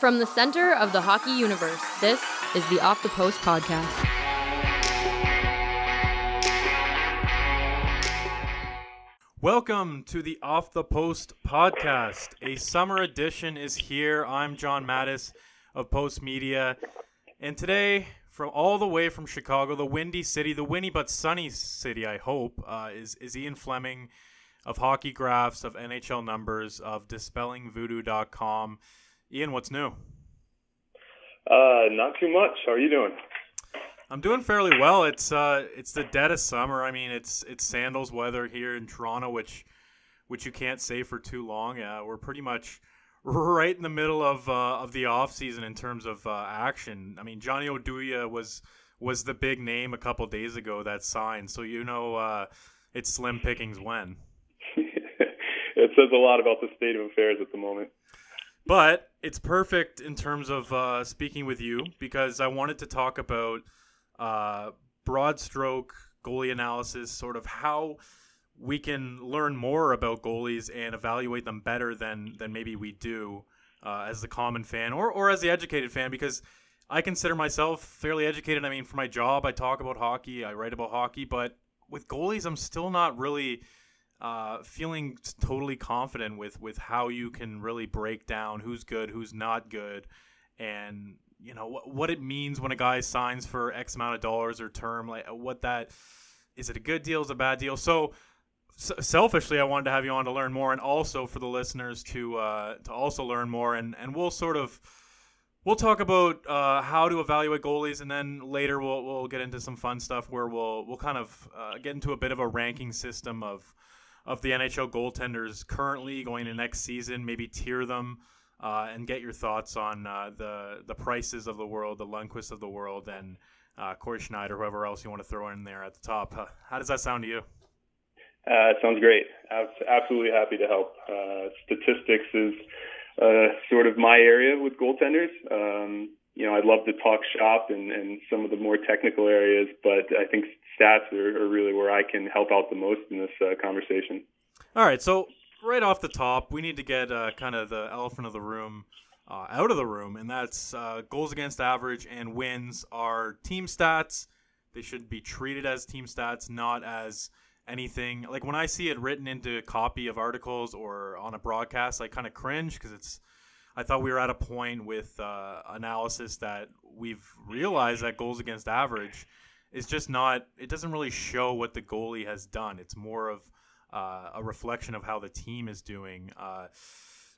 From the center of the hockey universe, this is the Off the Post podcast. Welcome to the Off the Post podcast. A summer edition is here. I'm John Matisz of Post Media. And today, from all the way from Chicago, the windy city, the windy but sunny city, I hope, uh, is, is Ian Fleming of Hockey Graphs, of NHL Numbers, of DispellingVoodoo.com. Ian, what's new? Uh, not too much. How are you doing? I'm doing fairly well. It's uh, it's the dead of summer. I mean, it's it's sandals weather here in Toronto, which which you can't say for too long. Uh, we're pretty much right in the middle of uh, of the off season in terms of uh, action. I mean, Johnny Oduya was was the big name a couple days ago that signed, so you know uh, it's slim pickings when. it says a lot about the state of affairs at the moment. But it's perfect in terms of uh, speaking with you because I wanted to talk about uh, broad stroke goalie analysis, sort of how we can learn more about goalies and evaluate them better than than maybe we do uh, as the common fan or or as the educated fan because I consider myself fairly educated. I mean, for my job, I talk about hockey, I write about hockey, but with goalies, I'm still not really uh, feeling totally confident with with how you can really break down who's good, who's not good, and you know what, what it means when a guy signs for X amount of dollars or term. Like what that is it a good deal? Is a bad deal? So selfishly, I wanted to have you on to learn more, and also for the listeners to uh, to also learn more, and and we'll sort of we'll talk about uh, how to evaluate goalies, and then later we'll we'll get into some fun stuff where we'll we'll kind of uh, get into a bit of a ranking system of of the NHL goaltenders currently going to next season, maybe tier them. Uh, and get your thoughts on uh, the the Prices of the world, the Lundqvist of the world, and uh, Cory Schneider, whoever else you want to throw in there at the top. how does that sound to you? Uh, sounds great. Absolutely happy to help. Uh, statistics is uh, sort of my area with goaltenders. Um, you know, I'd love to talk shop and, and some of the more technical areas, but I think stats are, are really where I can help out the most in this uh, conversation. All right, so right off the top, we need to get uh, kind of the elephant of the room uh, out of the room, and that's uh, goals against average and wins are team stats. They should be treated as team stats, not as anything. Like when I see it written into a copy of articles or on a broadcast, I kind of cringe because it's. I thought we were at a point with uh, analysis that we've realized that goals against average is just not. It doesn't really show what the goalie has done. It's more of uh, a reflection of how the team is doing. Uh,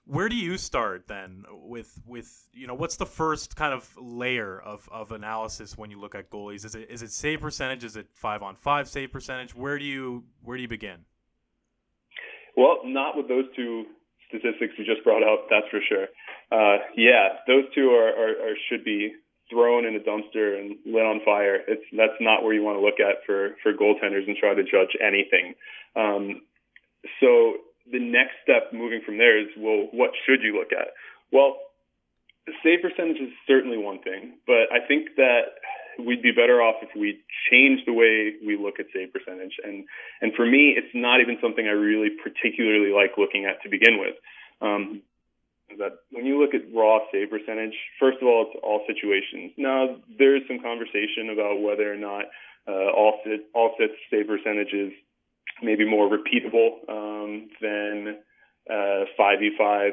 where do you start then with with you know what's the first kind of layer of, of analysis when you look at goalies? Is it is it save percentage? Is it five on five save percentage? Where do you where do you begin? Well, not with those two statistics you just brought up. That's for sure. Uh, yeah, those two are, are, are should be thrown in a dumpster and lit on fire. It's that's not where you want to look at for for goaltenders and try to judge anything. Um, so the next step moving from there is well, what should you look at? Well, save percentage is certainly one thing, but I think that we'd be better off if we change the way we look at save percentage. And and for me, it's not even something I really particularly like looking at to begin with. Um, that when you look at raw save percentage, first of all, it's all situations. Now, there is some conversation about whether or not uh, all sit, all sits save percentages maybe more repeatable um, than uh, 5v5.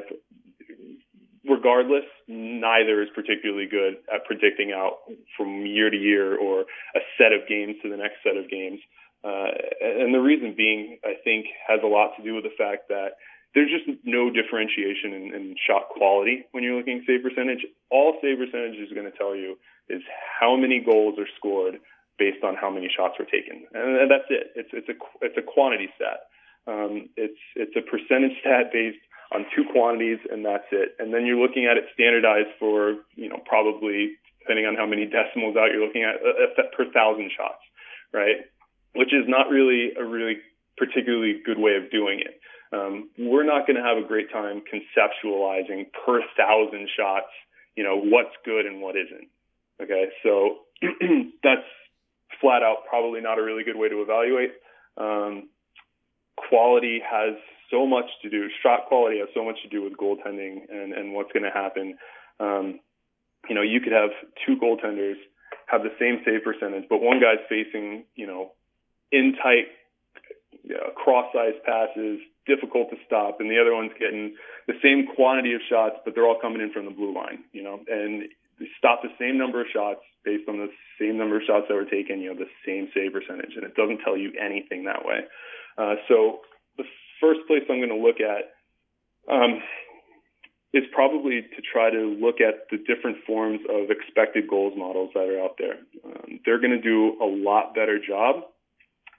Regardless, neither is particularly good at predicting out from year to year or a set of games to the next set of games. Uh, and the reason being, I think, has a lot to do with the fact that there's just no differentiation in, in shot quality when you're looking at save percentage. All save percentage is going to tell you is how many goals are scored based on how many shots were taken, and that's it. It's it's a it's a quantity stat. Um, it's it's a percentage stat based on two quantities, and that's it. And then you're looking at it standardized for you know probably depending on how many decimals out you're looking at uh, uh per thousand shots, right? Which is not really a really particularly good way of doing it um, we're not going to have a great time conceptualizing per thousand shots, you know, what's good and what isn't. Okay, so that's flat out probably not a really good way to evaluate. Um, quality has so much to do, shot quality has so much to do with goaltending and, and what's going to happen. Um, you know, you could have two goaltenders have the same save percentage, but one guy's facing, you know, in tight uh, cross-crease passes, difficult to stop, and the other one's getting the same quantity of shots, but they're all coming in from the blue line, you know, and stop the same number of shots based on the same number of shots that were taken, you know, the same save percentage, and it doesn't tell you anything that way. Uh, so first place I'm going to look at um, is probably to try to look at the different forms of expected goals models that are out there. Um, they're going to do a lot better job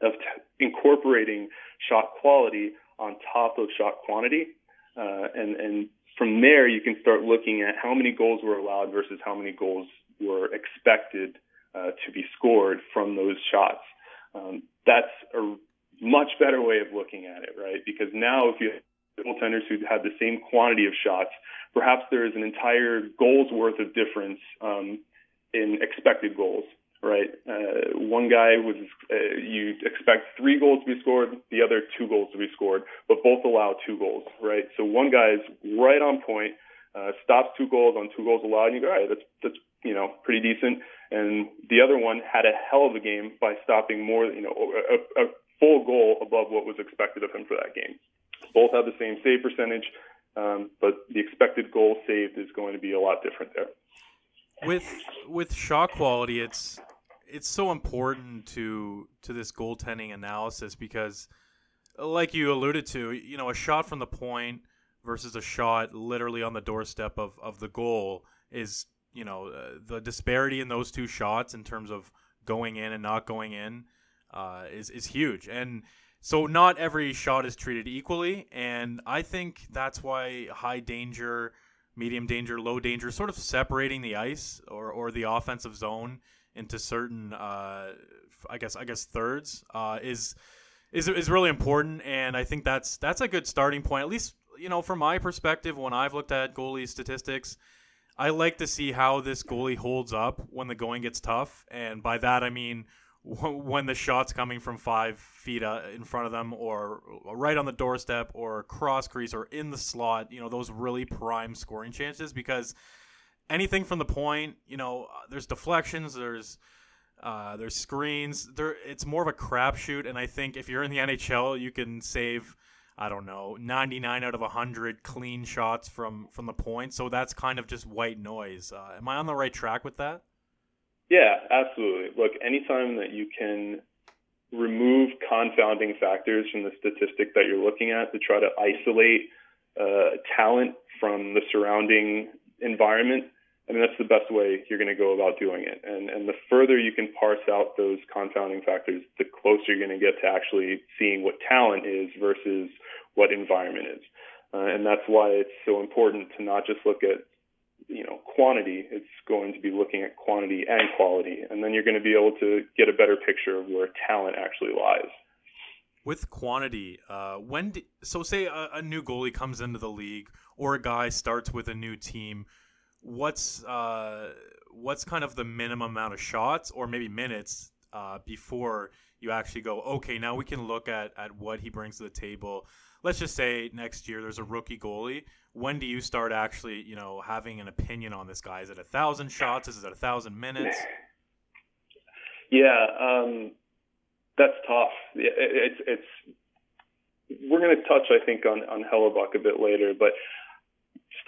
of t- incorporating shot quality on top of shot quantity, uh, and and from there you can start looking at how many goals were allowed versus how many goals were expected uh, to be scored from those shots. Um, that's a much better way of looking at it, right? Because now if you have goaltenders who have the same quantity of shots, perhaps there is an entire goal's worth of difference um, in expected goals, right? Uh, one guy was uh, you expect three goals to be scored, the other two goals to be scored, but both allow two goals, right? So one guy is right on point, uh, stops two goals on two goals allowed, and you go, all right, that's that's you know pretty decent. And the other one had a hell of a game by stopping more, you know, a, a full goal above what was expected of him for that game. Both have the same save percentage, um, but the expected goal saved is going to be a lot different there. With with shot quality, it's it's so important to to this goaltending analysis because, like you alluded to, you know, a shot from the point versus a shot literally on the doorstep of of the goal is you know uh, the disparity in those two shots in terms of going in and not going in uh, is is huge and so not every shot is treated equally, and I think that's why high danger, medium danger, low danger, sort of separating the ice or, or the offensive zone into certain, uh, I guess I guess thirds uh, is is is really important, and I think that's that's a good starting point. At least you know from my perspective, when I've looked at goalie statistics. I like to see how this goalie holds up when the going gets tough, and by that I mean when the shot's coming from five feet uh, in front of them or right on the doorstep or cross crease or in the slot, you know, those really prime scoring chances because anything from the point, you know, uh, there's deflections, there's uh, there's screens. There, it's more of a crapshoot, and I think if you're in the NHL, you can save, I don't know, 99 out of 100 clean shots from from the point. So that's kind of just white noise. Uh, am I on the right track with that? Yeah, absolutely. Look, anytime that you can remove confounding factors from the statistic that you're looking at to try to isolate uh, talent from the surrounding environment, I mean, that's the best way you're going to go about doing it. And, and the further you can parse out those confounding factors, the closer you're going to get to actually seeing what talent is versus what environment is. Uh, and that's why it's so important to not just look at you know quantity it's going to be looking at quantity and quality and then you're going to be able to get a better picture of where talent actually lies. With quantity uh, when do, so say a, a, new goalie comes into the league or a guy starts with a new team what's uh, what's kind of the minimum amount of shots or maybe minutes uh, before you actually go okay now we can look at at what he brings to the table let's just say next year there's a rookie goalie. When do you start actually, you know, having an opinion on this guy? Is it a thousand shots? Is it a thousand minutes? Yeah, um, that's tough. It's it's we're going to touch, I think, on on Hellebuyck a bit later, but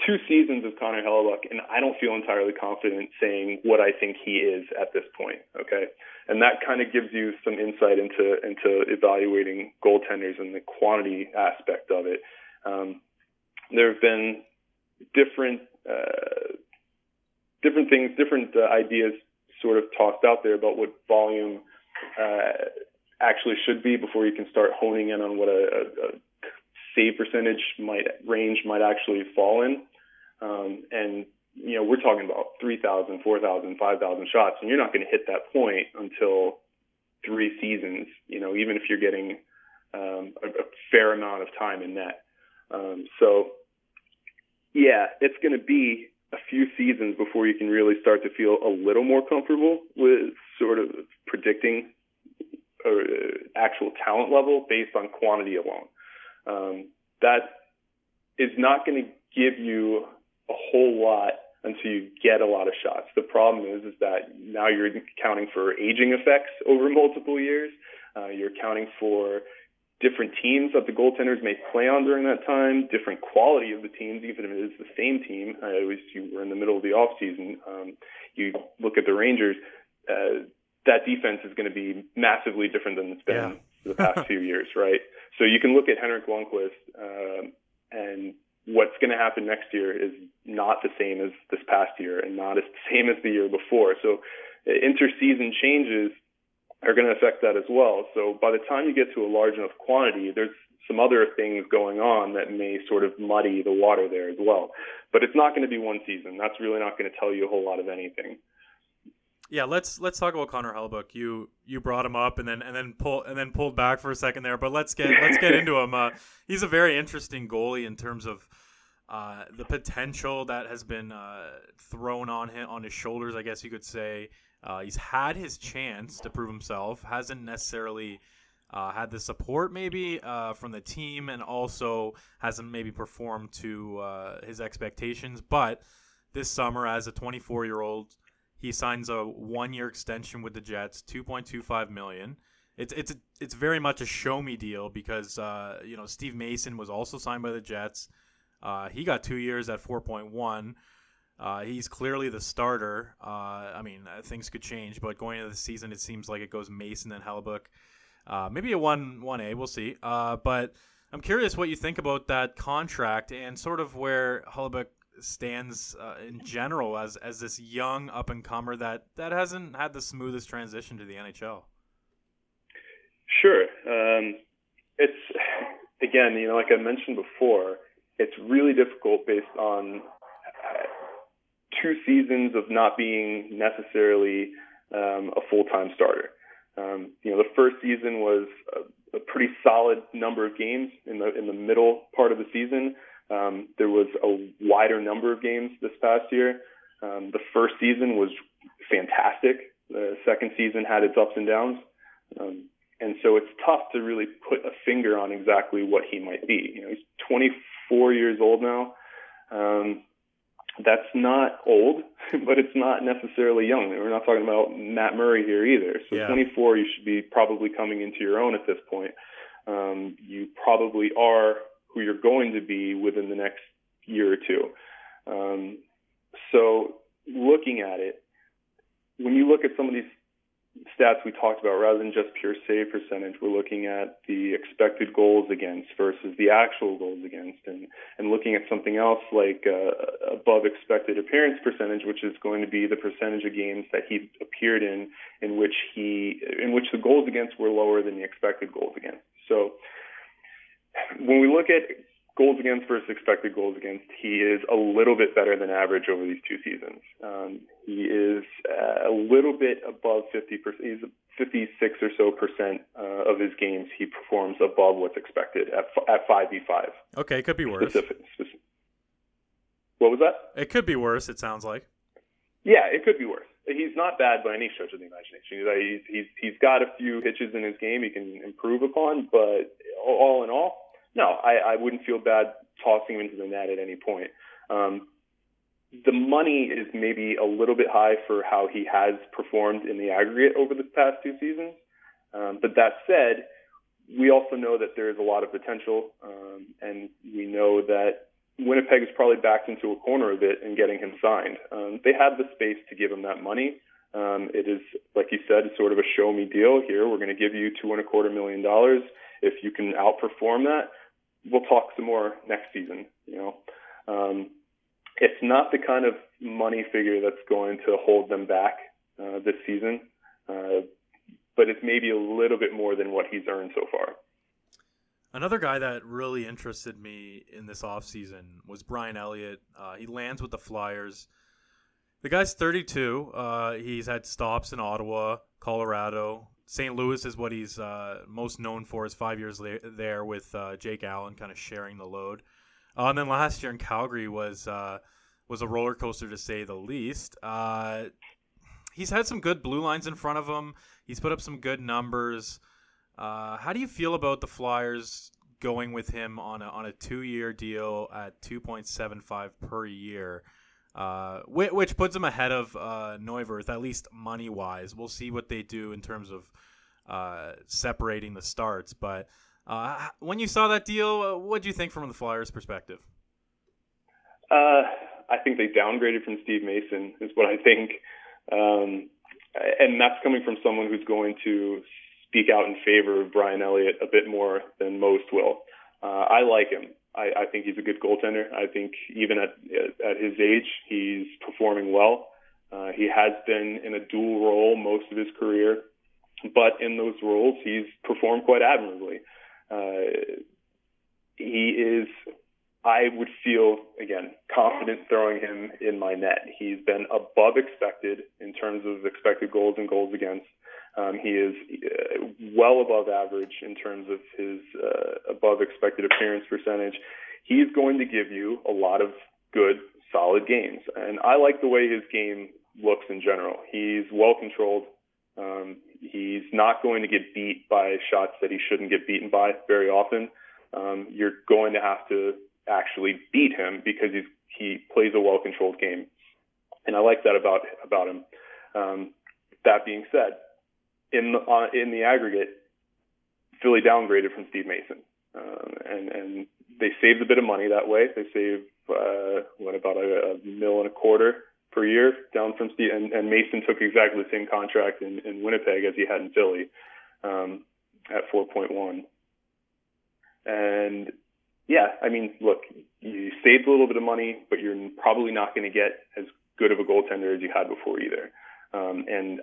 two seasons of Connor Hellebuyck, and I don't feel entirely confident saying what I think he is at this point. Okay, and that kind of gives you some insight into into evaluating goaltenders and the quantity aspect of it. Um, there have been different uh, different things, different uh, ideas, sort of tossed out there about what volume uh, actually should be before you can start honing in on what a, a, a save percentage might range might actually fall in. Um, and you know, we're talking about 3,000, 4,000, 5,000 shots, and you're not going to hit that point until three seasons. You know, even if you're getting um, a, a fair amount of time in net. Um, so, yeah, it's going to be a few seasons before you can really start to feel a little more comfortable with sort of predicting uh, actual talent level based on quantity alone. Um, that is not going to give you a whole lot until you get a lot of shots. The problem is is that now you're accounting for aging effects over multiple years. Uh, you're accounting for different teams that the goaltenders may play on during that time, different quality of the teams, even if it is the same team. Uh, at least you were in the middle of the off season. Um, you look at the Rangers. Uh, that defense is going to be massively different than it's been yeah. the past few years, right? So you can look at Henrik Lundqvist, um, and what's going to happen next year is not the same as this past year, and not as the same as the year before. So uh, interseason changes are going to affect that as well. So by the time you get to a large enough quantity, there's some other things going on that may sort of muddy the water there as well. But it's not going to be one season. That's really not going to tell you a whole lot of anything. Yeah, let's let's talk about Connor Hellebuyck. You you brought him up and then and then pull and then pulled back for a second there, but let's get let's get into him. Uh, he's a very interesting goalie in terms of uh, the potential that has been uh, thrown on him on his shoulders, I guess you could say. Uh, he's had his chance to prove himself, hasn't necessarily uh, had the support maybe uh, from the team, and also hasn't maybe performed to his expectations. But this summer, as a 24 year old, he signs a one year extension with the Jets, 2.25 million. It's it's it's very much a show me deal because uh, you know Steve Mason was also signed by the Jets. Uh, he got two years at 4.1. Uh, he's clearly the starter. Uh, I mean, uh, things could change, but going into the season, it seems like it goes Mason and Hellebuyck. Uh, maybe a one one A. We'll see. But I'm curious what you think about that contract and sort of where Hellebuyck stands uh, in general as as this young up and comer that that hasn't had the smoothest transition to the NHL. Sure. Um, it's again, you know, like I mentioned before, it's really difficult based on two seasons of not being necessarily um, a full-time starter. Um, you know, the first season was a, a, pretty solid number of games in the in the middle part of the season. Um, there was a wider number of games this past year. Um, the first season was fantastic. The second season had its ups and downs. Um, and so it's tough to really put a finger on exactly what he might be. You know, he's 24 years old now. Um, that's not old, but it's not necessarily young. We're not talking about Matt Murray here either. So yeah. 24, you should be probably coming into your own at this point. Um, you probably are who you're going to be within the next year or two. Um, so looking at it, when you look at some of these stats we talked about, rather than just pure save percentage, we're looking at the expected goals against versus the actual goals against, and, and looking at something else like uh, above expected appearance percentage, which is going to be the percentage of games that he appeared in, in which he, in which the goals against were lower than the expected goals against. So when we look at goals against versus expected goals against, he is a little bit better than average over these two seasons. Um, he is uh, a little bit above 50 percent. He's 56 or so percent uh, of his games he performs above what's expected at at 5v5. Okay, it could be worse. Specific, specific. What was that? It could be worse. It sounds like. Yeah, it could be worse. He's not bad by any stretch of the imagination. He's he's he's got a few hitches in his game he can improve upon, but all in all, no, I, I wouldn't feel bad tossing him into the net at any point. Um, the money is maybe a little bit high for how he has performed in the aggregate over the past two seasons. Um, but that said, we also know that there is a lot of potential, um, and we know that Winnipeg is probably backed into a corner a bit in getting him signed. Um, they have the space to give him that money. Um, it is, like you said, sort of a show me deal here. We're going to give you two and a quarter million dollars. If you can outperform that, we'll talk some more next season. You know, um, it's not the kind of money figure that's going to hold them back uh, this season, uh, but it's maybe a little bit more than what he's earned so far. Another guy that really interested me in this offseason was Brian Elliott. Uh, he lands with the Flyers. The guy's 32. Uh, he's had stops in Ottawa, Colorado, St. Louis is what he's uh, most known for. His five years la- there with uh, Jake Allen, kind of sharing the load. Uh, and then last year in Calgary was uh, was a roller coaster to say the least. Uh, he's had some good blue lines in front of him. He's put up some good numbers. Uh, how do you feel about the Flyers going with him on a on a two year deal at two point seven five per year? Uh, which, which puts him ahead of uh, Neuwirth, at least money wise. We'll see what they do in terms of uh, separating the starts. But uh, when you saw that deal, uh, what do you think from the Flyers' perspective? Uh, I think they downgraded from Steve Mason, is what I think. Um, and that's coming from someone who's going to speak out in favor of Brian Elliott a bit more than most will. Uh, I like him. I, I think he's a good goaltender. I think even at at his age, he's performing well. Uh, he has been in a dual role most of his career, but in those roles, he's performed quite admirably. Uh, he is, I would feel again confident throwing him in my net. He's been above expected in terms of expected goals and goals against. Um, he is uh, well above average in terms of his uh, above expected appearance percentage. He's going to give you a lot of good, solid games. And I like the way his game looks in general. He's well controlled. Um, he's not going to get beat by shots that he shouldn't get beaten by very often. Um, you're going to have to actually beat him because he's, he plays a well controlled game. And I like that about, about him. Um, that being said, in uh, in the aggregate, Philly downgraded from Steve Mason, um, and and they saved a bit of money that way. They saved uh, what about a, a mil and a quarter per year down from Steve, and, and Mason took exactly the same contract in, in Winnipeg as he had in Philly um, at 4.1. And yeah, I mean, look, you saved a little bit of money, but you're probably not going to get as good of a goaltender as you had before either. Um, and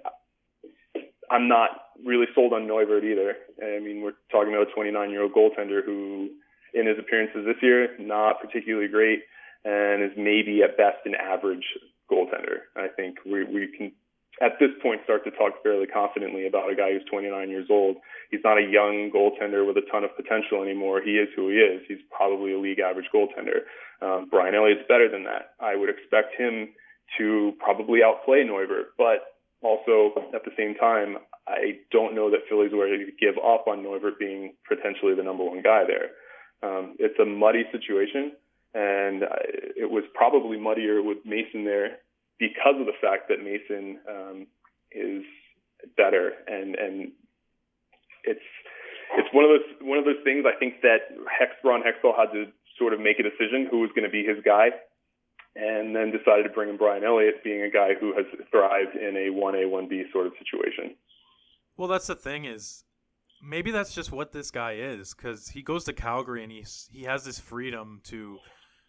I'm not really sold on Neuwirth either. I mean, we're talking about a 29 year old goaltender who, in his appearances this year, not particularly great and is maybe at best an average goaltender. I think we, we can, at this point, start to talk fairly confidently about a guy who's 29 years old. He's not a young goaltender with a ton of potential anymore. He is who he is. He's probably a league average goaltender. Um, Brian Elliott's better than that. I would expect him to probably outplay Neuwirth, but also, at the same time, I don't know that Philly's ready to give up on Neuwirth being potentially the number one guy there. Um, it's a muddy situation, and it was probably muddier with Mason there because of the fact that Mason um, is better, and and it's it's one of those one of those things. I think that Hex Ron Hextall had to sort of make a decision who was going to be his guy and then decided to bring in Brian Elliott, being a guy who has thrived in a 1A, 1B sort of situation. Well, that's the thing is maybe that's just what this guy is because he goes to Calgary and he's he has this freedom to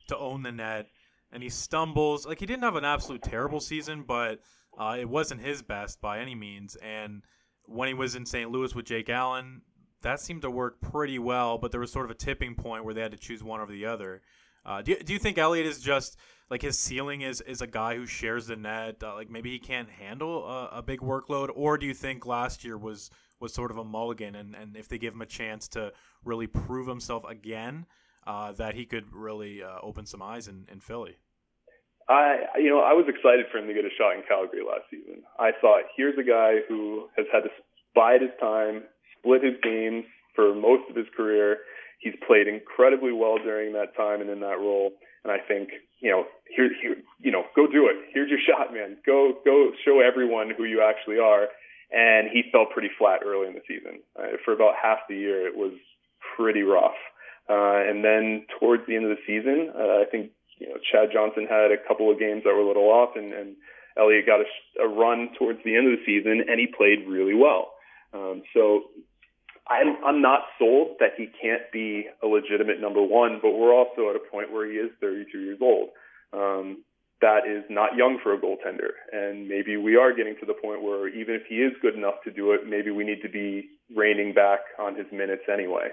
to own the net and he stumbles like he didn't have an absolute terrible season, but uh, it wasn't his best by any means. And when he was in St. Louis with Jake Allen, that seemed to work pretty well, but there was sort of a tipping point where they had to choose one over the other. Uh, do, do you think Elliott is just like his ceiling is is a guy who shares the net? Uh, like maybe he can't handle a, a, big workload, or do you think last year was was sort of a mulligan, and, and if they give him a chance to really prove himself again, uh, that he could really uh, open some eyes in, in Philly? I you know I was excited for him to get a shot in Calgary last season. I thought here's a guy who has had to bide his time, split his games for most of his career He's played incredibly well during that time and in that role. And I think, you know, here, here, you know, go do it. Here's your shot, man. Go, go show everyone who you actually are. And he fell pretty flat early in the season. Uh, for about half the year, it was pretty rough. Uh, and then towards the end of the season, uh, I think, you know, Chad Johnson had a couple of games that were a little off and, and Elliott got a, a run towards the end of the season and he played really well. Um, so I'm I'm not sold that he can't be a legitimate number one, but we're also at a point where he is 32 years old. Um, that is not young for a goaltender, and maybe we are getting to the point where even if he is good enough to do it, maybe we need to be reining back on his minutes anyway.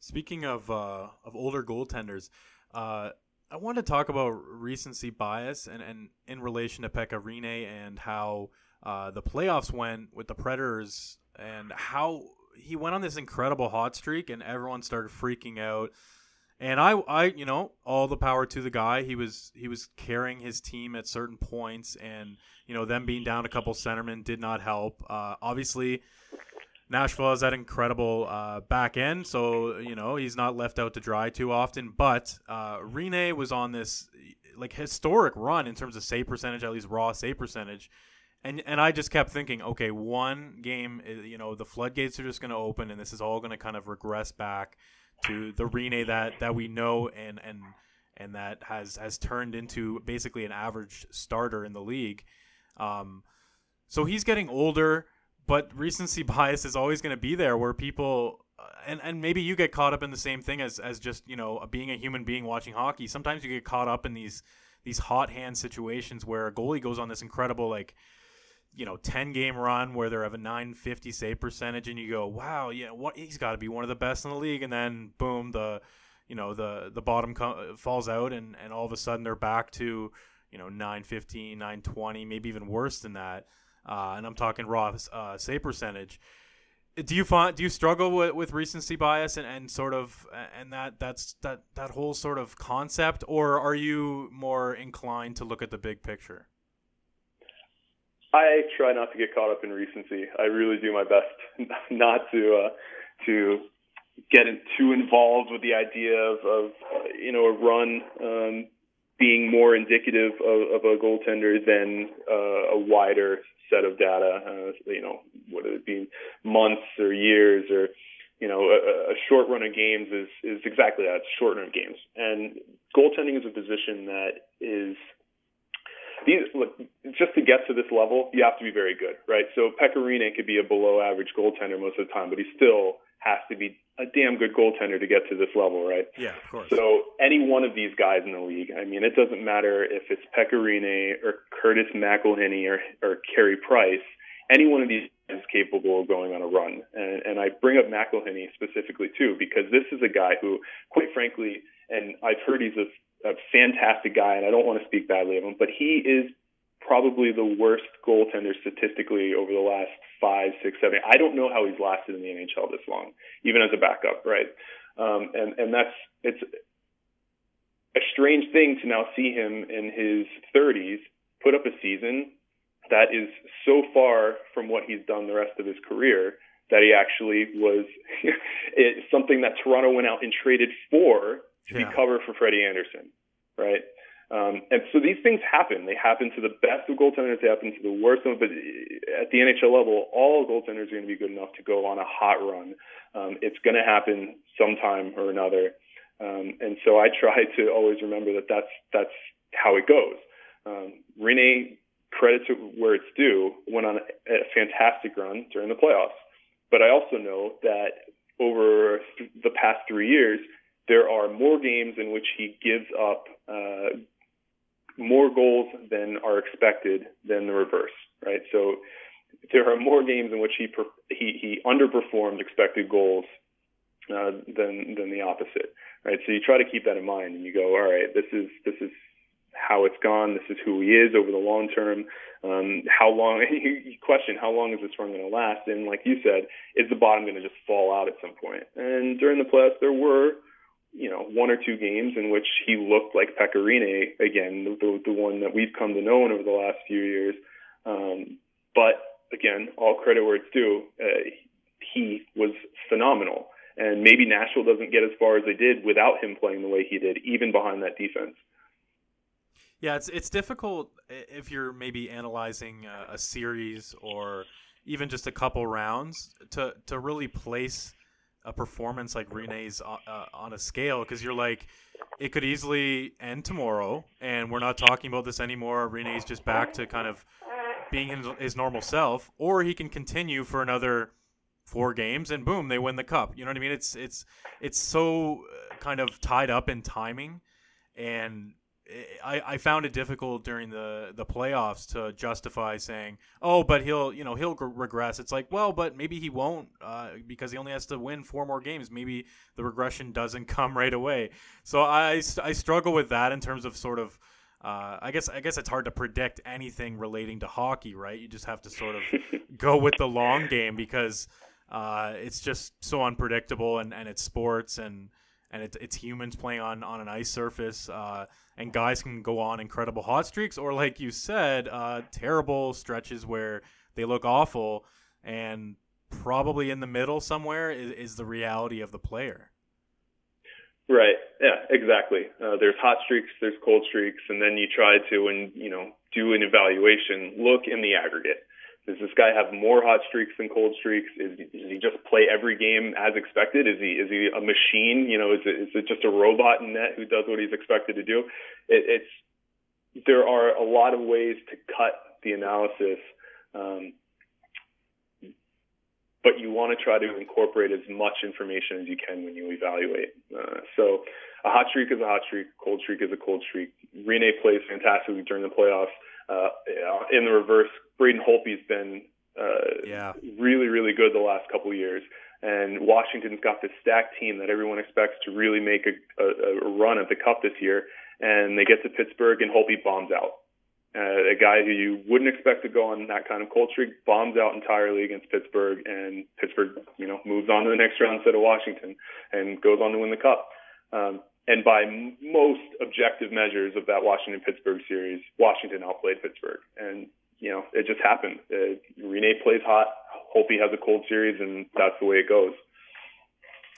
Speaking of uh, of older goaltenders, uh, I want to talk about recency bias and, and in relation to Pekka Rinne and how uh, the playoffs went with the Predators and how he went on this incredible hot streak and everyone started freaking out. And I, I, you know, all the power to the guy. He was he was carrying his team at certain points, and you know, them being down a couple centermen did not help. Uh, obviously, Nashville has that incredible uh, back end, so you know he's not left out to dry too often. But uh, Rinne was on this like historic run in terms of save percentage, at least raw save percentage. And and I just kept thinking, okay, one game, you know, the floodgates are just going to open, and this is all going to kind of regress back to the Rinne that that we know and and and that has has turned into basically an average starter in the league. Um, so he's getting older, but recency bias is always going to be there, where people uh, and and maybe you get caught up in the same thing as as just you know being a human being watching hockey. Sometimes you get caught up in these these hot hand situations where a goalie goes on this incredible like you know 10 game run where they have a 950 save percentage and you go wow yeah what he's got to be one of the best in the league. And then boom the you know the the bottom co- falls out and and all of a sudden they're back to you know 915 920 maybe even worse than that. Uh, and i'm talking raw uh, save percentage. Do you find do you struggle with, with recency bias and, and sort of and that that's that that whole sort of concept? Or are you more inclined to look at the big picture I try not to get caught up in recency. I really do my best not to uh, to get in, too involved with the idea of, of you know a run um, being more indicative of, of a goaltender than uh, a wider set of data. Uh, you know, whether it be months or years or you know, a, a short run of games is is exactly that. Short run of games, and goaltending is a position that is these look just to get to this level, you have to be very good, right? So Pekka Rinne could be a below average goaltender most of the time, but he still has to be a damn good goaltender to get to this level, right? Yeah, of course. So any one of these guys in the league, I mean, it doesn't matter if it's Pekka Rinne or Curtis McElhinney or or Carey Price. Any one of these is capable of going on a run, and, and I bring up McElhinney specifically too because this is a guy who, quite frankly, and I've heard he's a a fantastic guy, and I don't want to speak badly of him, but he is probably the worst goaltender statistically over the last five, six, seven. I don't know how he's lasted in the NHL this long, even as a backup, right? Um, and and that's it's a strange thing to now see him in his 30s put up a season that is so far from what he's done the rest of his career that he actually was it, something that Toronto went out and traded for to yeah. be cover for Freddie Andersen, right? Um, and so these things happen. They happen to the best of goaltenders. They happen to the worst of them. But at the NHL level, all goaltenders are going to be good enough to go on a hot run. Um, it's going to happen sometime or another. Um, and so I try to always remember that that's that's how it goes. Um, Rinne, credit to where it's due, went on a, a fantastic run during the playoffs. But I also know that over the past three years, there are more games in which he gives up uh, more goals than are expected than the reverse, right? So there are more games in which he he, he underperformed expected goals uh, than than the opposite, right? So you try to keep that in mind, and you go, all right, this is this is how it's gone. This is who he is over the long term. Um, how long? You question how long is this run going to last? And like you said, is the bottom going to just fall out at some point? And during the playoffs, there were you know, one or two games in which he looked like Pekka Rinne again, the, the one that we've come to know over the last few years. Um, but again, all credit where it's due. Uh, he was phenomenal, and maybe Nashville doesn't get as far as they did without him playing the way he did, even behind that defense. Yeah, it's it's difficult if you're maybe analyzing a, a series or even just a couple rounds to to really place a performance like Rinne's uh, uh, on a scale because you're like, it could easily end tomorrow, and we're not talking about this anymore. Rinne's just back to kind of being his, his normal self, or he can continue for another four games, and boom, they win the cup. You know what I mean? It's it's it's so uh, kind of tied up in timing, and I, I found it difficult during the, the playoffs to justify saying, oh, but he'll you know he'll regress. It's like, well, but maybe he won't uh, because he only has to win four more games. Maybe the regression doesn't come right away. So I, I struggle with that in terms of sort of. Uh, I guess I guess it's hard to predict anything relating to hockey, right? You just have to sort of go with the long game because uh, it's just so unpredictable and, and it's sports and and it's, it's humans playing on, on an ice surface. Uh, and guys can go on incredible hot streaks, or like you said, uh, terrible stretches where they look awful, and probably in the middle somewhere is, is the reality of the player. Right. Yeah. Exactly. Uh, there's hot streaks, there's cold streaks, and then you try to, and you know, do an evaluation. Look in the aggregate. Does this guy have more hot streaks than cold streaks? Is, does he just play every game as expected? Is he is he a machine? You know, is it, is it just a robot in net who does what he's expected to do? It, it's there are a lot of ways to cut the analysis. Um, but you want to try to incorporate as much information as you can when you evaluate. Uh, so a hot streak is a hot streak, cold streak is a cold streak. Rinne plays fantastically during the playoffs. Uh, in the reverse, Braden Holtby's been uh, yeah. really, really good the last couple of years. And Washington's got this stacked team that everyone expects to really make a, a, a run at the Cup this year. And they get to Pittsburgh, and Holtby bombs out. Uh, a guy who you wouldn't expect to go on that kind of cold streak bombs out entirely against Pittsburgh, and Pittsburgh, you know, moves on to the next round instead of Washington, and goes on to win the cup. Um, and by m- most objective measures of that Washington Pittsburgh series, Washington outplayed Pittsburgh, and you know it just happened. Uh, Rinne plays hot. Holtby has a cold series, and that's the way it goes.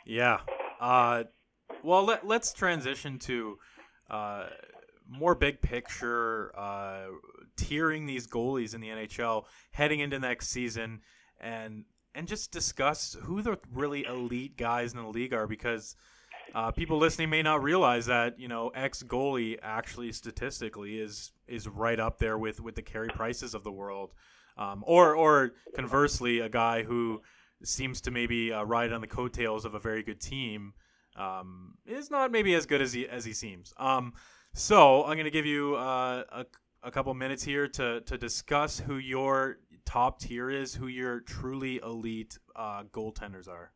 Yeah. Uh, well, let, let's transition to. Uh, more big picture, uh, tiering these goalies in the NHL heading into next season, and and just discuss who the really elite guys in the league are because. Uh, people listening may not realize that you know ex goalie actually statistically is is right up there with with the Carey Prices of the world, um, or or conversely, a guy who seems to maybe uh, ride on the coattails of a very good team um, is not maybe as good as he as he seems. Um, so I'm going to give you uh, a, a couple minutes here to, to discuss who your top tier is, who your truly elite uh, goaltenders are.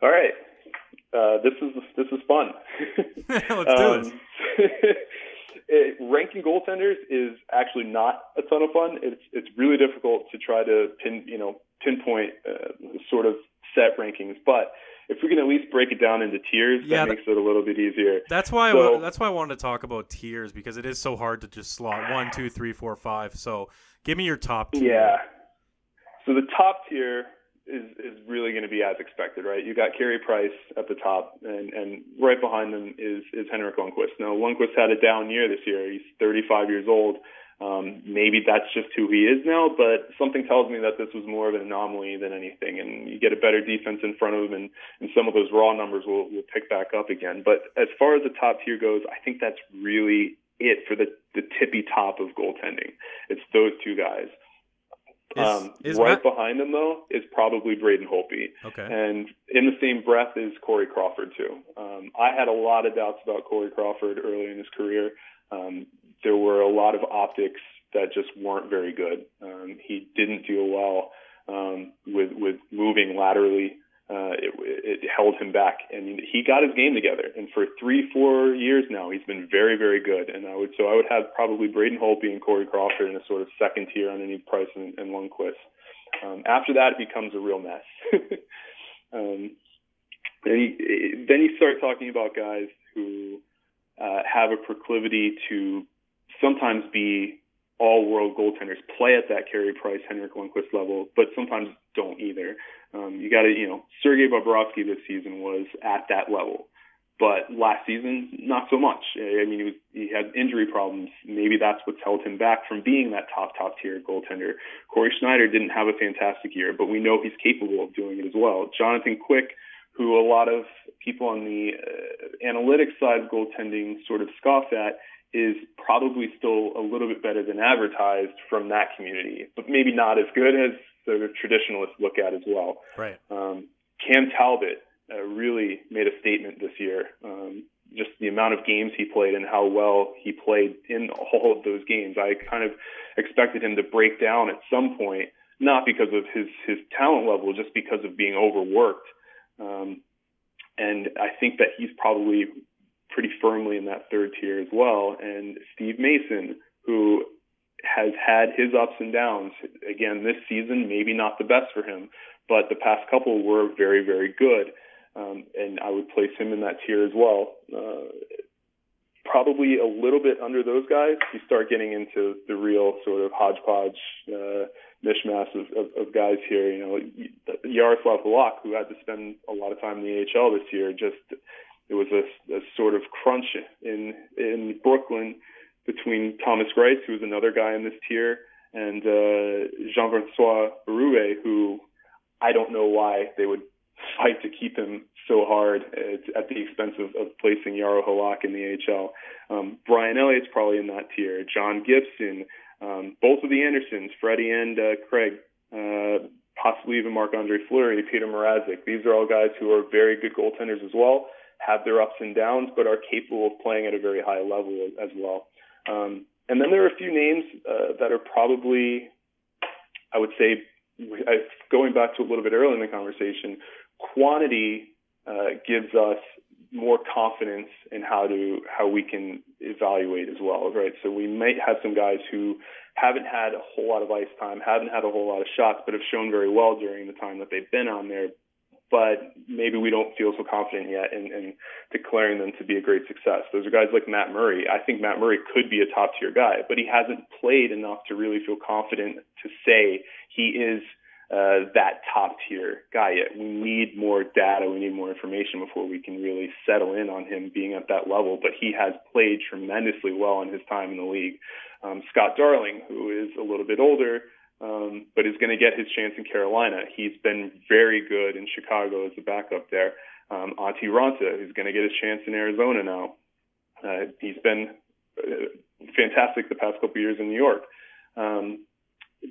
All right, uh, this is this is fun. Let's do um, it. ranking goaltenders is actually not a ton of fun. It's it's really difficult to try to pin you know pinpoint uh, sort of set rankings, but if we can at least break it down into tiers, yeah, that makes it a little bit easier. That's why so, I, that's why I wanted to talk about tiers because it is so hard to just slot one, two, three, four, five. So give me your top tier. Yeah. So the top tier is is really going to be as expected, right? You got Carey Price at the top, and and right behind them is is Henrik Lundqvist. Now Lundqvist had a down year this year. He's 35 years old. Um, maybe that's just who he is now, but something tells me that this was more of an anomaly than anything. And you get a better defense in front of him, and, and some of those raw numbers will, will pick back up again. But as far as the top tier goes, I think that's really it for the, the tippy top of goaltending. It's those two guys. Is, um, is right Matt... behind him, though, is probably Braden Holtby. Okay. And in the same breath is Corey Crawford, too. Um, I had a lot of doubts about Corey Crawford early in his career. Um, there were a lot of optics that just weren't very good. Um, he didn't deal well um, with with moving laterally. Uh, it, it held him back, and he got his game together. And for three, four years now, he's been very, very good. And I would so I would have probably Braden Holtby and Corey Crawford in a sort of second tier underneath Price and, and Lundqvist. Um, after that, it becomes a real mess. um, then you, then you start talking about guys who uh, have a proclivity to sometimes be all world goaltenders, play at that Carey Price, Henrik Lundqvist level, but sometimes don't either. Um, you got to, you know, Sergei Bobrovsky this season was at that level, but last season not so much. I mean, he, was, he had injury problems. Maybe that's what's held him back from being that top top tier goaltender. Cory Schneider didn't have a fantastic year, but we know he's capable of doing it as well. Jonathan Quick, who a lot of people on the uh, analytics side of goaltending sort of scoff at, is probably still a little bit better than advertised from that community, but maybe not as good as the traditionalists look at as well. Right. Um, Cam Talbot uh, really made a statement this year. Um, just the amount of games he played and how well he played in all of those games. I kind of expected him to break down at some point, not because of his his talent level, just because of being overworked. Um, and I think that he's probably pretty firmly in that third tier as well. And Steve Mason, who has had his ups and downs. Again, this season, maybe not the best for him, but the past couple were very, very good. Um, and I would place him in that tier as well. Uh, probably a little bit under those guys. You start getting into the real sort of hodgepodge uh, mishmash of, of, of guys here. You know, Yaroslav Halak, who had to spend a lot of time in the AHL this year, just it was a, a sort of crunch in in Brooklyn between Thomas Greiss, who was another guy in this tier, and uh, Jean-Francois Berube, who I don't know why they would fight to keep him so hard at, at the expense of, of placing Jaro Halak in the AHL. Um, Brian Elliott's probably in that tier. John Gibson, um, both of the Andersons, Freddie and uh, Craig, uh, possibly even Marc Andre Fleury, Petr Mrazek. These are all guys who are very good goaltenders as well, have their ups and downs, but are capable of playing at a very high level as well. Um, and then there are a few names uh, that are probably, I would say, going back to a little bit earlier in the conversation, quantity uh, gives us more confidence in how to how we can evaluate as well, right? So we might have some guys who haven't had a whole lot of ice time, haven't had a whole lot of shots, but have shown very well during the time that they've been on there but maybe we don't feel so confident yet in, in declaring them to be a great success. Those are guys like Matt Murray. I think Matt Murray could be a top tier guy, but he hasn't played enough to really feel confident to say he is uh, that top tier guy yet. We need more data, we need more information before we can really settle in on him being at that level. But he has played tremendously well in his time in the league. Um, Scott Darling, who is a little bit older, um, but is going to get his chance in Carolina. He's been very good in Chicago as a backup there. Um, Antti Raanta, who's going to get his chance in Arizona now. Uh, he's been uh, fantastic the past couple years in New York. Um,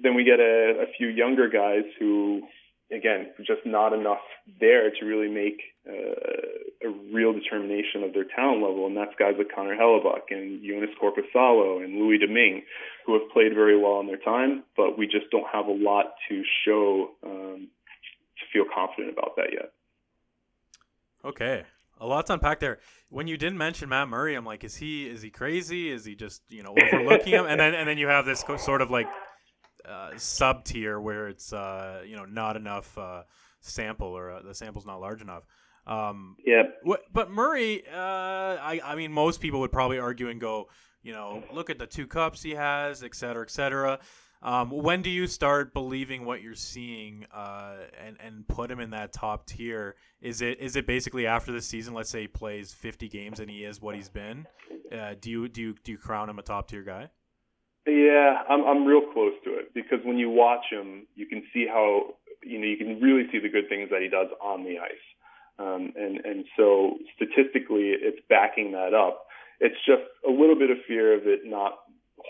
then we get a, a few younger guys who again, just not enough there to really make uh, a real determination of their talent level. And that's guys like Connor Hellebuyck and Joonas Korpisalo and Louis Domingue, who have played very well in their time, but we just don't have a lot to show um, to feel confident about that yet. Okay. A lot to unpack there. When you didn't mention Matt Murray, I'm like, is he is he crazy? Is he just you know overlooking him? And then and then you have this sort of like uh, sub tier where it's uh, you know not enough uh, sample or uh, the sample's not large enough. Um, yeah. but Murray, uh, I I mean most people would probably argue and go, you know, look at the two cups he has, et cetera, et cetera. Um, when do you start believing what you're seeing uh, and and put him in that top tier? Is it is it basically after the season? Let's say he plays 50 games and he is what he's been. Uh, do you do you do you crown him a top tier guy? Yeah, I'm I'm real close to it because when you watch him, you can see how you know you can really see the good things that he does on the ice, um, and and so statistically, it's backing that up. It's just a little bit of fear of it not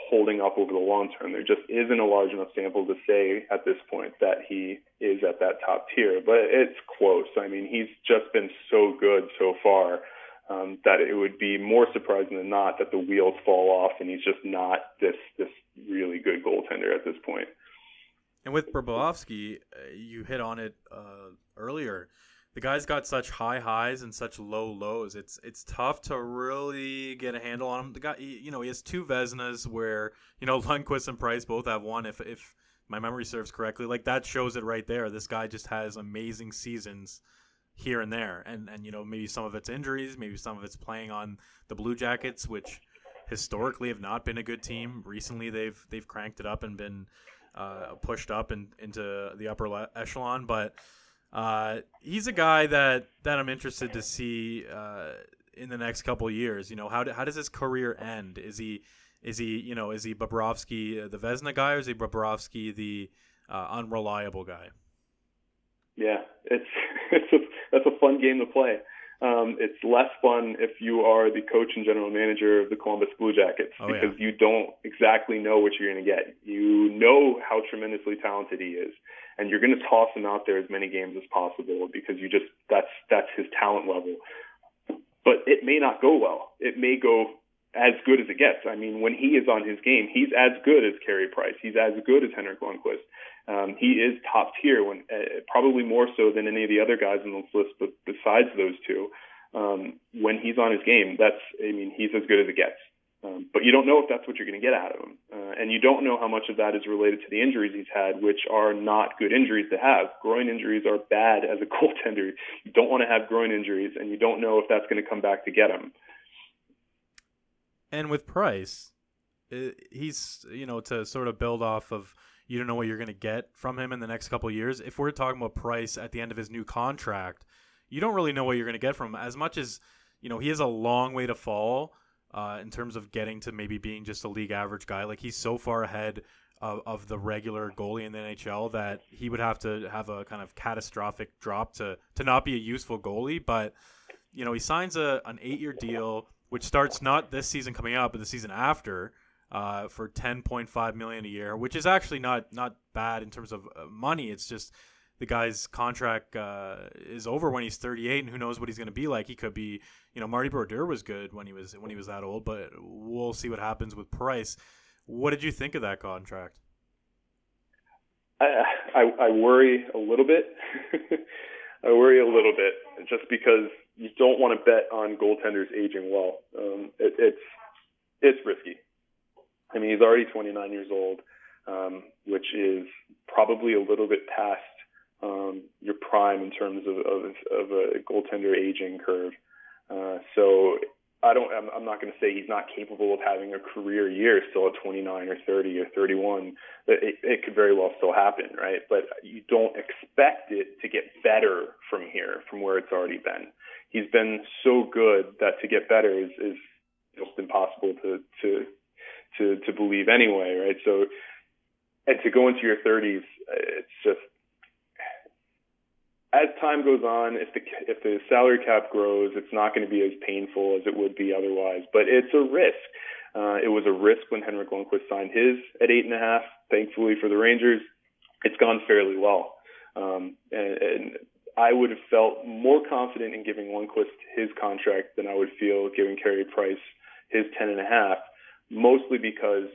holding up over the long term. There just isn't a large enough sample to say at this point that he is at that top tier, but it's close. I mean, he's just been so good so far um, that it would be more surprising than not that the wheels fall off and he's just not this this really good goaltender at this point. And with Bobrovsky, uh, you hit on it uh, earlier. The guy's got such high highs and such low lows. It's it's tough to really get a handle on him. The guy, you know, he has two Vezinas where you know Lundqvist and Price both have one. If if my memory serves correctly, like that shows it right there. This guy just has amazing seasons here and there, and and you know maybe some of it's injuries, maybe some of it's playing on the Blue Jackets, which historically have not been a good team. Recently, they've they've cranked it up and been uh, pushed up and into the upper le- echelon, but. Uh, he's a guy that, that I'm interested to see uh, in the next couple years. You know, how, do, how does his career end? Is he is he you know is he Bobrovsky uh, the Vezina guy or is he Bobrovsky the uh, unreliable guy? Yeah, it's it's a that's a fun game to play. Um, it's less fun if you are the coach and general manager of the Columbus Blue Jackets oh, because yeah. you don't exactly know what you're going to get. You know how tremendously talented he is, and you're going to toss him out there as many games as possible because you just that's that's his talent level. But it may not go well. It may go as good as it gets. I mean, when he is on his game, he's as good as Carey Price. He's as good as Henrik Lundqvist. Um, he is top tier, when uh, probably more so than any of the other guys on this list, but besides those two, um, when he's on his game, that's I mean he's as good as it gets. Um, but you don't know if that's what you're going to get out of him, uh, and you don't know how much of that is related to the injuries he's had, which are not good injuries to have. Groin injuries are bad as a goaltender. You don't want to have groin injuries, and you don't know if that's going to come back to get him. And with Price, he's you know to sort of build off of you don't know what you're going to get from him in the next couple years. If we're talking about Price at the end of his new contract, you don't really know what you're going to get from him as much as you know he has a long way to fall uh, in terms of getting to maybe being just a league average guy. Like he's so far ahead of, of the regular goalie in the NHL that he would have to have a kind of catastrophic drop to to not be a useful goalie. But you know he signs a an eight year deal which starts not this season coming up, but the season after. Uh, for 10.5 million a year, which is actually not not bad in terms of uh, money. It's just the guy's contract uh, is over when he's 38, and who knows what he's going to be like. He could be, you know, Marty Brodeur was good when he was when he was that old, but we'll see what happens with Price. What did you think of that contract? I I, I worry a little bit. I worry a little bit just because you don't want to bet on goaltenders aging well. Um, it, it's it's risky. I mean, he's already 29 years old, um, which is probably a little bit past um, your prime in terms of, of, of a goaltender aging curve. Uh, so I don't. I'm, I'm not going to say he's not capable of having a career year still at 29 or 30 or 31. It, it could very well still happen, right? But you don't expect it to get better from here, from where it's already been. He's been so good that to get better is, is impossible to to to to believe anyway, right? So, and to go into your 30s, it's just as time goes on, if the if the salary cap grows, it's not going to be as painful as it would be otherwise. But it's a risk. Uh, it was a risk when Henrik Lundqvist signed his at eight and a half. Thankfully for the Rangers, it's gone fairly well. Um, and, and I would have felt more confident in giving Lundqvist his contract than I would feel giving Carey Price his ten and a half, mostly because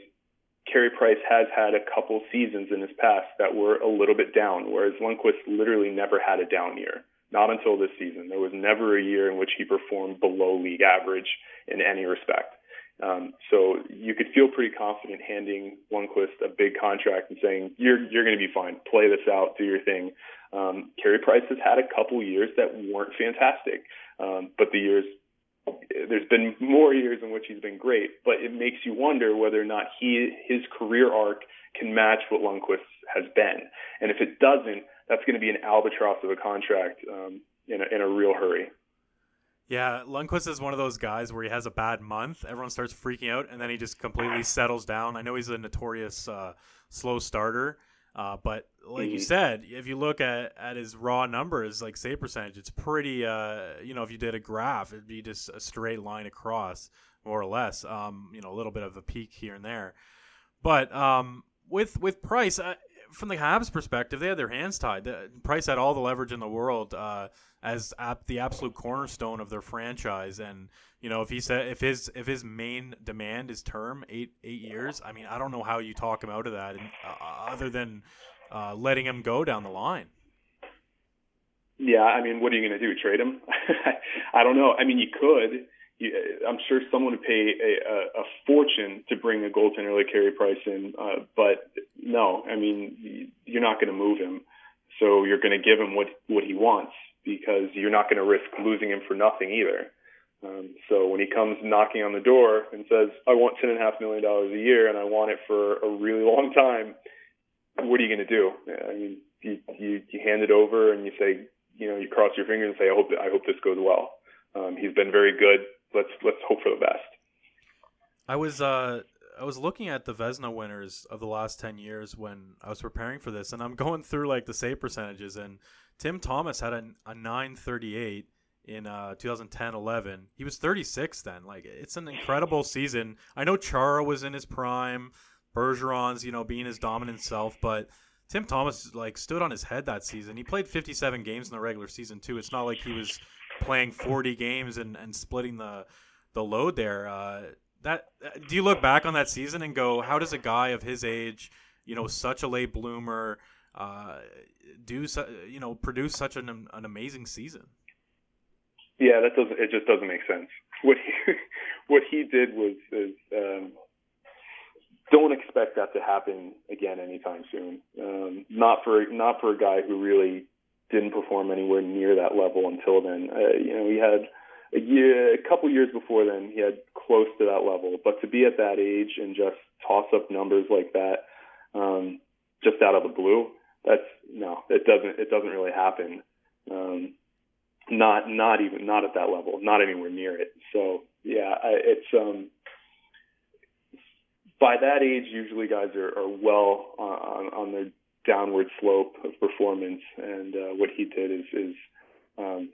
Carey Price has had a couple seasons in his past that were a little bit down, whereas Lundqvist literally never had a down year. Not until this season. There was never a year in which he performed below league average in any respect. Um, so you could feel pretty confident handing Lundqvist a big contract and saying, you're, you're going to be fine. Play this out. Do your thing. Um, Carey Price has had a couple years that weren't fantastic. Um, but the years there's been more years in which he's been great, but it makes you wonder whether or not he his career arc can match what Lundqvist has been. And if it doesn't, that's going to be an albatross of a contract um, in a, in a real hurry. Yeah, Lundqvist is one of those guys where he has a bad month, everyone starts freaking out, and then he just completely settles down. I know he's a notorious uh, slow starter, uh, but like mm-hmm. you said, if you look at, at his raw numbers, like save percentage, it's pretty. Uh, you know, if you did a graph, it'd be just a straight line across, more or less. Um, you know, a little bit of a peak here and there. But um, with with Price, from the Habs' perspective, they had their hands tied. Price had all the leverage in the world uh, as ap- the absolute cornerstone of their franchise, and you know, if he said if his if his main demand is term eight eight years, I mean, I don't know how you talk him out of that, and, uh, other than uh, letting him go down the line. Yeah, I mean, what are you going to do? Trade him? I don't know. I mean, you could. I'm sure someone would pay a, a, a fortune to bring a goaltender like Carey Price in, uh, but no. I mean, you're not going to move him, so you're going to give him what what he wants because you're not going to risk losing him for nothing either. Um, so when he comes knocking on the door and says, "I want ten and a half million dollars a year and I want it for a really long time," what are you going to do? I mean, you, you you hand it over and you say, you know, you cross your fingers and say, "I hope I hope this goes well." Um, he's been very good. Let's let's hope for the best. I was uh I was looking at the Vezina winners of the last ten years when I was preparing for this, and I'm going through like the save percentages, and Tim Thomas had a, a 938 in uh, 2010-11. He was 36 then. Like it's an incredible season. I know Chara was in his prime, Bergeron's you know being his dominant self, but Tim Thomas like stood on his head that season. He played 57 games in the regular season too. It's not like he was playing 40 games and, and splitting the the load there. Uh, that do you look back on that season and go, how does a guy of his age, you know, such a late bloomer, uh, do you know produce such an an amazing season? Yeah, that doesn't. It just doesn't make sense. What he what he did was is um, don't expect that to happen again anytime soon. Um, not for not for a guy who really didn't perform anywhere near that level until then. Uh, you know, he had a year, a couple years before then, he had close to that level. But to be at that age and just toss up numbers like that, um, just out of the blue. That's no, it doesn't it doesn't really happen. Um, not not even not at that level, not anywhere near it. So yeah, I, it's um by that age, usually guys are, are well on, on the downward slope of performance, and uh, what he did is is um,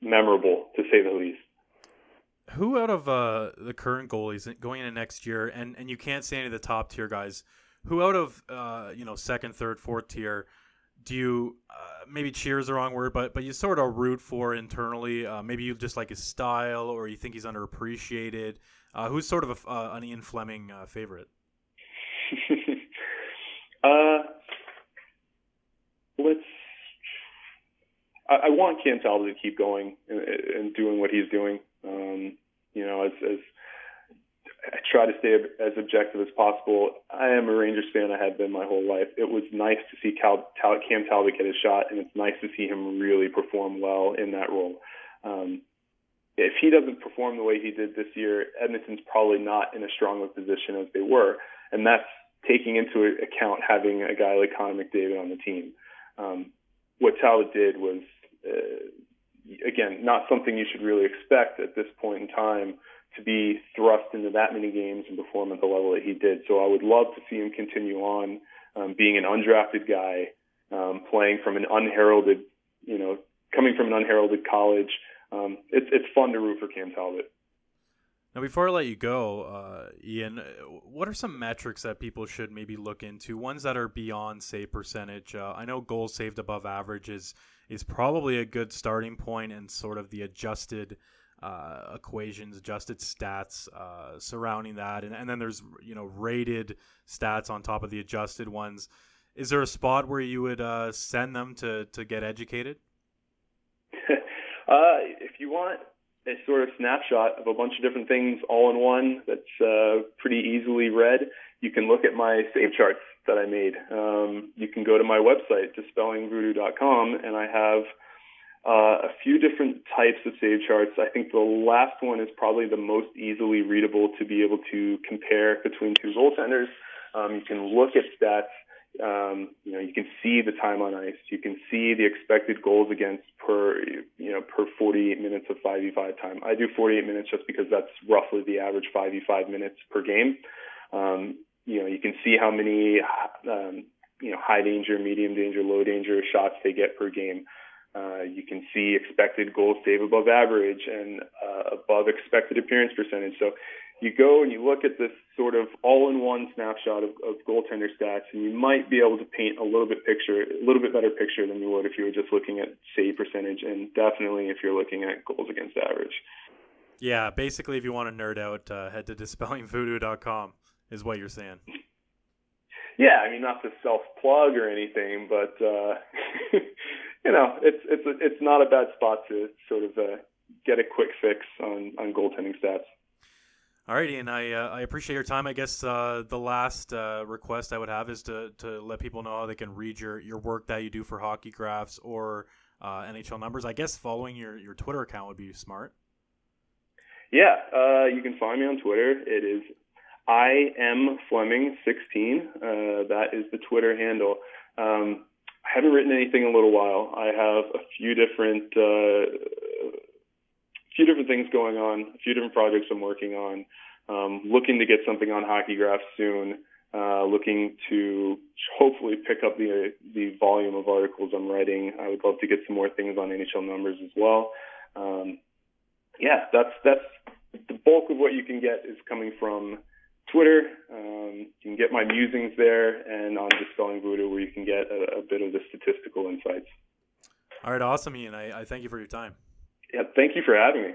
memorable to say the least. Who out of uh, the current goalies going into next year, and, and you can't say any of the top tier guys, who out of uh, you know second, third, fourth tier, do you uh, maybe cheer is the wrong word, but but you sort of root for internally? Uh, maybe you just like his style, or you think he's underappreciated. Uh, who's sort of a, uh, an Ian Fleming uh, favorite? uh, let's. I, I, want Cam Talbot to keep going and, and doing what he's doing. Um, you know, as, as I try to stay as objective as possible. I am a Rangers fan. I have been my whole life. It was nice to see Cal, Tal, Cam Talbot get his shot, and it's nice to see him really perform well in that role. Um, if he doesn't perform the way he did this year, Edmonton's probably not in a strong a position as they were, and that's taking into account having a guy like Connor McDavid on the team. Um, what Talbot did was, uh, again, not something you should really expect at this point in time to be thrust into that many games and perform at the level that he did. So I would love to see him continue on um, being an undrafted guy, um, playing from an unheralded, you know, coming from an unheralded college um, it's it's fun to root for Cam Talbot. Now, before I let you go, uh, Ian, what are some metrics that people should maybe look into? Ones that are beyond save percentage. Uh, I know goals saved above average is is probably a good starting point, and sort of the adjusted uh, equations, adjusted stats uh, surrounding that, and, and then there's you know rated stats on top of the adjusted ones. Is there a spot where you would uh, send them to to get educated? Uh, if you want a sort of snapshot of a bunch of different things all in one that's uh, pretty easily read, you can look at my save charts that I made. Um, you can go to my website, dispellingvoodoo.com, and I have uh, a few different types of save charts. I think the last one is probably the most easily readable to be able to compare between two goaltenders. Um, you can look at stats um, you know, you can see the time on ice. You can see the expected goals against per, you know, per 48 minutes of 5v5 time. I do 48 minutes just because that's roughly the average 5v5 minutes per game. Um, you know, you can see how many, um, you know, high danger, medium danger, low danger shots they get per game. Uh, you can see expected goals save above average and uh, above expected appearance percentage. So you go and you look at this sort of all-in-one snapshot of, of goaltender stats, and you might be able to paint a little bit picture, a little bit better picture than you would if you were just looking at save percentage, and definitely if you're looking at goals against average. Yeah, basically, if you want to nerd out, uh, head to dispellingvoodoo.com is what you're saying. Yeah, I mean not to self plug or anything, but uh, you know it's it's a, it's not a bad spot to sort of uh, get a quick fix on on goaltending stats. All right, Ian. I uh, I appreciate your time. I guess uh, the last uh, request I would have is to, to let people know how they can read your, your work that you do for Hockey Graphs or uh, NHL Numbers. I guess following your, your Twitter account would be smart. Yeah, uh, you can find me on Twitter. It is I am Fleming sixteen. Uh, that is the Twitter handle. Um, I haven't written anything in a little while. I have a few different few different things going on, a few different projects I'm working on. Um, looking to get something on Hockey Graph soon. Uh, looking to hopefully pick up the the volume of articles I'm writing. I would love to get some more things on NHL numbers as well. Um, yeah, that's that's the bulk of what you can get is coming from Twitter. Um, you can get my musings there, and on Dispelling Voodoo, where you can get a, a bit of the statistical insights. All right, awesome, Ian. I, I thank you for your time. Yeah, thank you for having me.